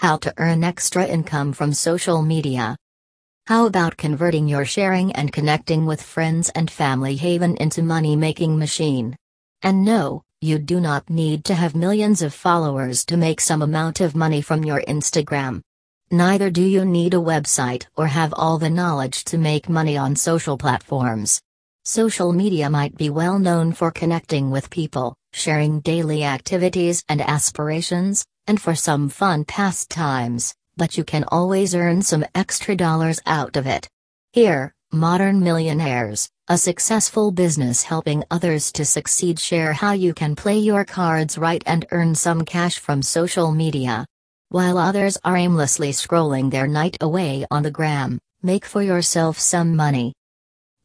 How to earn extra income from social media. How about converting your sharing and connecting with friends and family haven into money making machine? And no, you do not need to have millions of followers to make some amount of money from your Instagram. Neither do you need a website or have all the knowledge to make money on social platforms. Social media might be well known for connecting with people, sharing daily activities and aspirations, and for some fun pastimes, but you can always earn some extra dollars out of it. Here, Modern Millionaires, a successful business helping others to succeed, share how you can play your cards right and earn some cash from social media. While others are aimlessly scrolling their night away on the gram, make for yourself some money.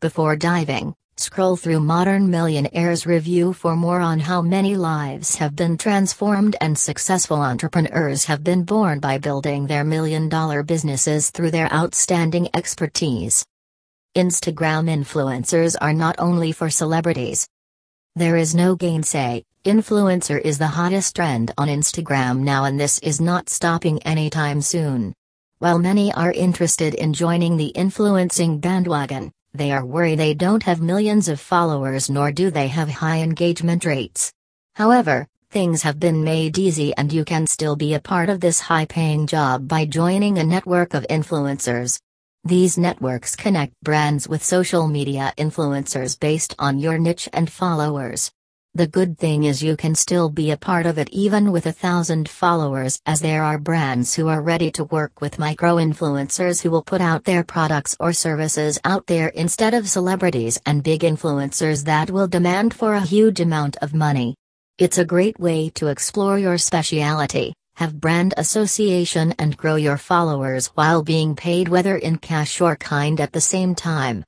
Before diving, scroll through Modern Millionaires review for more on how many lives have been transformed and successful entrepreneurs have been born by building their million dollar businesses through their outstanding expertise. Instagram influencers are not only for celebrities. There is no gainsay, influencer is the hottest trend on Instagram now and this is not stopping anytime soon. While many are interested in joining the influencing bandwagon, they are worried they don't have millions of followers nor do they have high engagement rates. However, things have been made easy and you can still be a part of this high paying job by joining a network of influencers. These networks connect brands with social media influencers based on your niche and followers. The good thing is you can still be a part of it even with a thousand followers as there are brands who are ready to work with micro influencers who will put out their products or services out there instead of celebrities and big influencers that will demand for a huge amount of money. It's a great way to explore your speciality have brand association and grow your followers while being paid whether in cash or kind at the same time.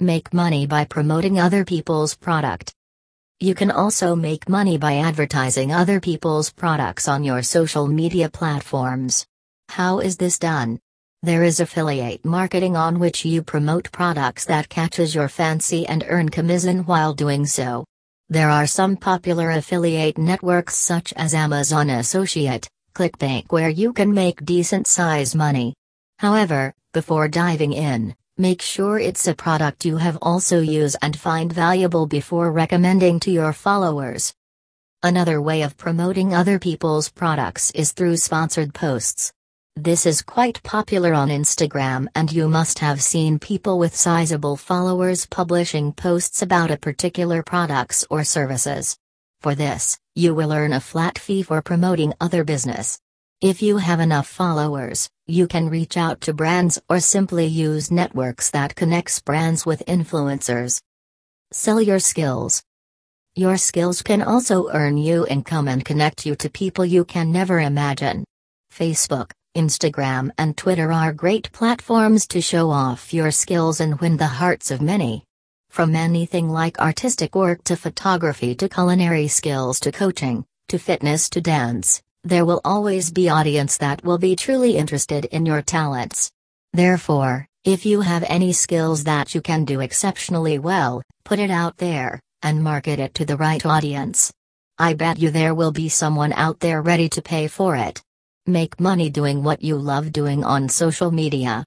Make money by promoting other people's product. You can also make money by advertising other people's products on your social media platforms. How is this done? There is affiliate marketing on which you promote products that catches your fancy and earn commission while doing so. There are some popular affiliate networks such as Amazon Associate, ClickBank where you can make decent size money. However, before diving in, make sure it's a product you have also used and find valuable before recommending to your followers. Another way of promoting other people's products is through sponsored posts. This is quite popular on Instagram and you must have seen people with sizable followers publishing posts about a particular products or services. For this, you will earn a flat fee for promoting other business. If you have enough followers, you can reach out to brands or simply use networks that connects brands with influencers. Sell your skills. Your skills can also earn you income and connect you to people you can never imagine. Facebook, Instagram and Twitter are great platforms to show off your skills and win the hearts of many. From anything like artistic work to photography to culinary skills to coaching, to fitness to dance, there will always be audience that will be truly interested in your talents. Therefore, if you have any skills that you can do exceptionally well, put it out there and market it to the right audience. I bet you there will be someone out there ready to pay for it. Make money doing what you love doing on social media.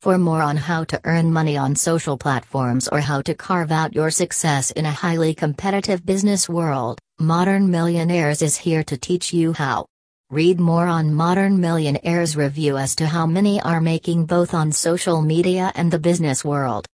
For more on how to earn money on social platforms or how to carve out your success in a highly competitive business world, Modern Millionaires is here to teach you how. Read more on Modern Millionaires review as to how many are making both on social media and the business world.